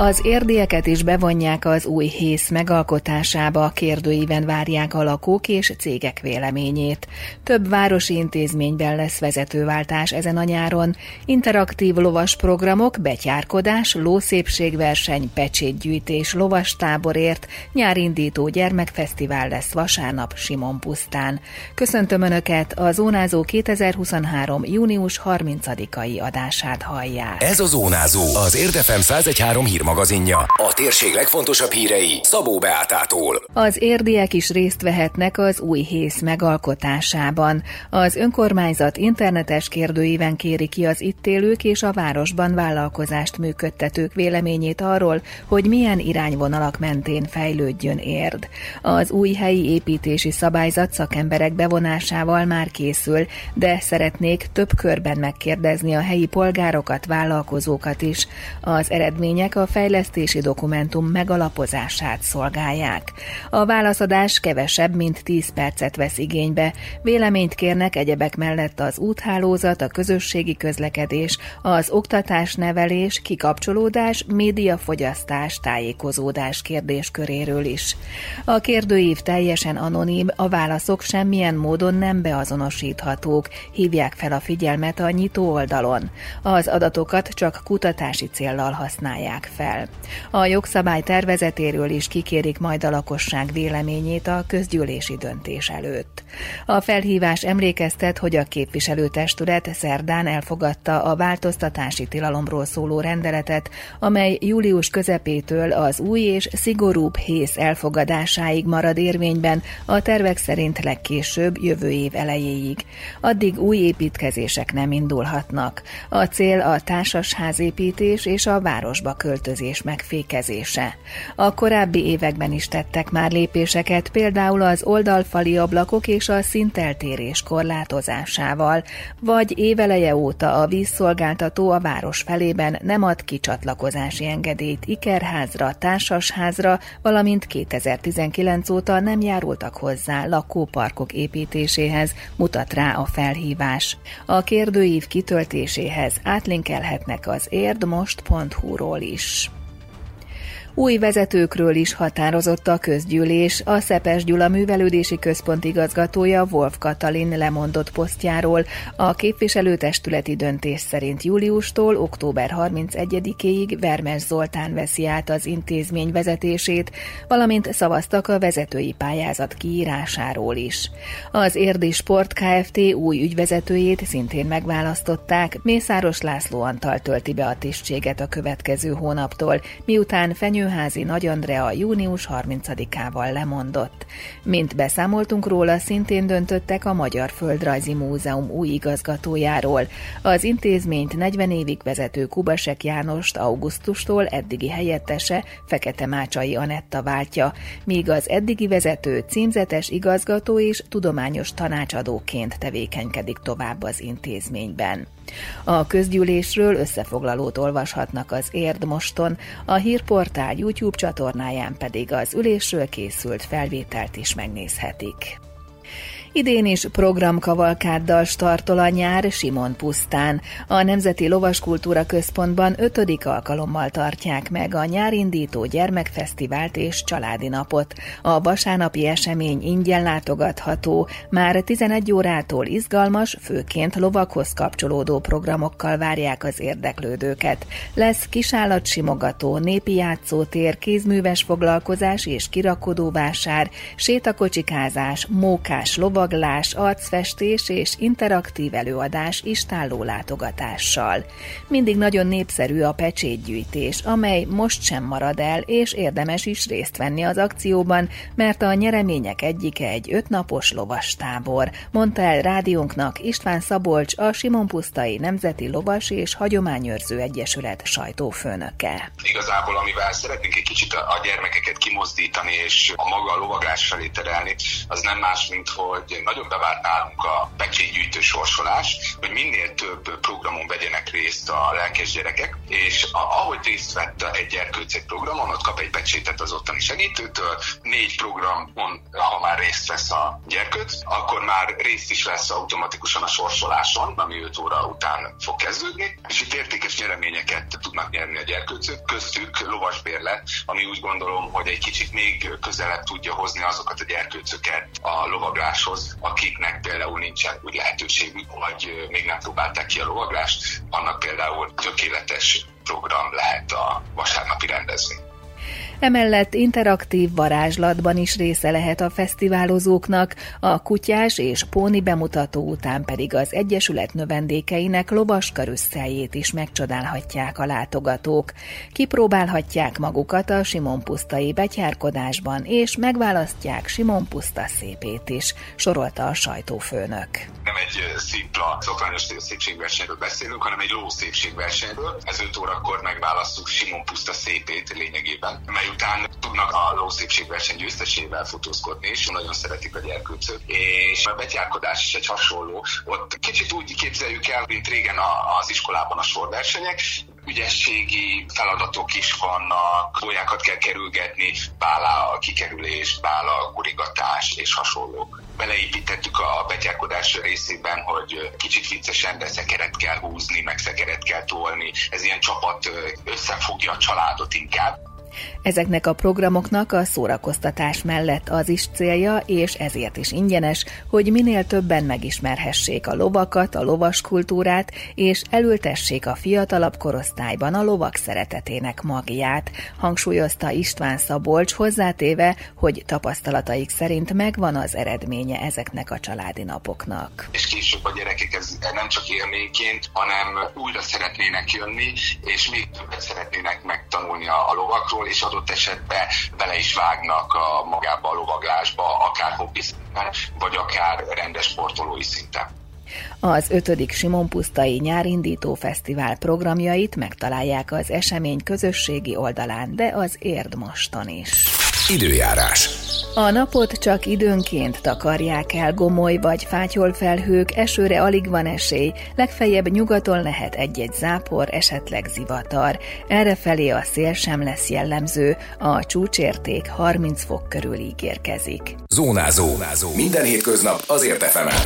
Az érdieket is bevonják az új hész megalkotásába, kérdőíven várják a lakók és cégek véleményét. Több városi intézményben lesz vezetőváltás ezen a nyáron. Interaktív lovas programok, betyárkodás, lószépségverseny, pecsétgyűjtés, lovastáborért, nyárindító gyermekfesztivál lesz vasárnap Simon pusztán. Köszöntöm Önöket, a Zónázó 2023. június 30-ai adását hallják. Ez a Zónázó, az Érdefem 113 hír magazinja. A térség legfontosabb hírei Szabó Beátától. Az érdiek is részt vehetnek az új hész megalkotásában. Az önkormányzat internetes kérdőíven kéri ki az itt élők és a városban vállalkozást működtetők véleményét arról, hogy milyen irányvonalak mentén fejlődjön érd. Az új helyi építési szabályzat szakemberek bevonásával már készül, de szeretnék több körben megkérdezni a helyi polgárokat, vállalkozókat is. Az eredmények a fejlesztési dokumentum megalapozását szolgálják. A válaszadás kevesebb, mint 10 percet vesz igénybe. Véleményt kérnek egyebek mellett az úthálózat, a közösségi közlekedés, az oktatás, nevelés, kikapcsolódás, médiafogyasztás, tájékozódás kérdésköréről is. A kérdőív teljesen anonim, a válaszok semmilyen módon nem beazonosíthatók, hívják fel a figyelmet a nyitó oldalon. Az adatokat csak kutatási céllal használják fel fel. A jogszabály tervezetéről is kikérik majd a lakosság véleményét a közgyűlési döntés előtt. A felhívás emlékeztet, hogy a képviselőtestület szerdán elfogadta a változtatási tilalomról szóló rendeletet, amely július közepétől az új és szigorúbb hész elfogadásáig marad érvényben, a tervek szerint legkésőbb jövő év elejéig. Addig új építkezések nem indulhatnak. A cél a társasházépítés és a városba költözés üldözés megfékezése. A korábbi években is tettek már lépéseket, például az oldalfali ablakok és a szinteltérés korlátozásával, vagy éveleje óta a vízszolgáltató a város felében nem ad kicsatlakozási engedélyt ikerházra, társasházra, valamint 2019 óta nem járultak hozzá lakóparkok építéséhez, mutat rá a felhívás. A kérdőív kitöltéséhez átlinkelhetnek az érdmost.hu-ról is. Új vezetőkről is határozott a közgyűlés. A Szepes Gyula Művelődési Központ igazgatója Wolf Katalin lemondott posztjáról. A képviselőtestületi döntés szerint júliustól október 31-ig Vermes Zoltán veszi át az intézmény vezetését, valamint szavaztak a vezetői pályázat kiírásáról is. Az Érdi Sport Kft. új ügyvezetőjét szintén megválasztották, Mészáros László Antal tölti be a tisztséget a következő hónaptól, miután Fenyő Fenyőházi Nagy Andrea június 30-ával lemondott. Mint beszámoltunk róla, szintén döntöttek a Magyar Földrajzi Múzeum új igazgatójáról. Az intézményt 40 évig vezető Kubasek Jánost augusztustól eddigi helyettese Fekete Mácsai Anetta váltja, míg az eddigi vezető címzetes igazgató és tudományos tanácsadóként tevékenykedik tovább az intézményben. A közgyűlésről összefoglalót olvashatnak az Érd moston, a hírportál YouTube csatornáján pedig az ülésről készült felvételt is megnézhetik. Idén is programkavalkáddal startol a nyár Simon pusztán. A Nemzeti Lovaskultúra Központban ötödik alkalommal tartják meg a nyárindító gyermekfesztivált és családi napot. A vasárnapi esemény ingyen látogatható, már 11 órától izgalmas, főként lovakhoz kapcsolódó programokkal várják az érdeklődőket. Lesz kisállatsimogató, népi játszótér, kézműves foglalkozás és kirakodóvásár, sétakocsikázás, mókás lovak, szaglás, arcfestés és interaktív előadás istálló látogatással. Mindig nagyon népszerű a pecsétgyűjtés, amely most sem marad el, és érdemes is részt venni az akcióban, mert a nyeremények egyike egy ötnapos lovastábor, mondta el rádiónknak István Szabolcs, a Simon Pusztai Nemzeti Lovas és Hagyományőrző Egyesület sajtófőnöke. Igazából, amivel szeretnénk egy kicsit a gyermekeket kimozdítani és a maga a lovaglás felé terelni, az nem más, mint hogy nagyon bevált nálunk a pecsétgyűjtős sorsolás, hogy minél több programon vegyenek részt a lelkes gyerekek, és ahogy részt vett egy gyerkőcek programon, ott kap egy pecsétet az ottani segítőtől, négy programon, ha már részt vesz a gyerkőc, akkor már részt is vesz automatikusan a sorsoláson, ami 5 óra után fog kezdődni, és itt értékes nyereményeket tudnak nyerni a gyerkőcök, köztük lovasbérlet, ami úgy gondolom, hogy egy kicsit még közelebb tudja hozni azokat a gyerkőcöket a lovagláshoz, akiknek például nincsen úgy lehetőségük, vagy még nem próbálták ki a lovaglást, annak például tökéletes program lehet a vasárnapi rendezvény. Emellett interaktív varázslatban is része lehet a fesztiválozóknak, a kutyás és póni bemutató után pedig az Egyesület növendékeinek lovas karuszeljét is megcsodálhatják a látogatók. Kipróbálhatják magukat a Simon Pusztai betyárkodásban, és megválasztják Simon Puszta szépét is, sorolta a sajtófőnök. Nem egy szimpla szokványos szépségversenyről beszélünk, hanem egy lószépségversenyről. Ez 5 órakor megválasztjuk Simon Puszta szépét lényegében, mely után tudnak a lószépségverseny győztesével fotózkodni, és nagyon szeretik a gyerkőcök. És a betyárkodás is egy hasonló. Ott kicsit úgy képzeljük el, mint régen az iskolában a sorversenyek, ügyességi feladatok is vannak, bolyákat kell kerülgetni, bála a kikerülés, bála gurigatás és hasonlók. Beleépítettük a betyárkodás részében, hogy kicsit viccesen, de szekeret kell húzni, meg szekeret kell tolni. Ez ilyen csapat összefogja a családot inkább. Ezeknek a programoknak a szórakoztatás mellett az is célja, és ezért is ingyenes, hogy minél többen megismerhessék a lovakat, a lovas kultúrát, és elültessék a fiatalabb korosztályban a lovak szeretetének magját, hangsúlyozta István Szabolcs hozzátéve, hogy tapasztalataik szerint megvan az eredménye ezeknek a családi napoknak. És később a gyerekek ez nem csak élményként, hanem újra szeretnének jönni, és még többet szeretnének megtanulni a, a és adott esetben bele is vágnak a magába a lovaglásba, akár hobbi szinten, vagy akár rendes sportolói szinten. Az 5. Simon Pusztai Nyárindító Fesztivál programjait megtalálják az esemény közösségi oldalán, de az Érdmoston is. Időjárás. A napot csak időnként takarják el gomoly vagy fátyol felhők, esőre alig van esély, legfeljebb nyugaton lehet egy-egy zápor, esetleg zivatar. Errefelé a szél sem lesz jellemző, a csúcsérték 30 fok körül ígérkezik. Zónázó. Zónázó. Minden hétköznap azért efemen.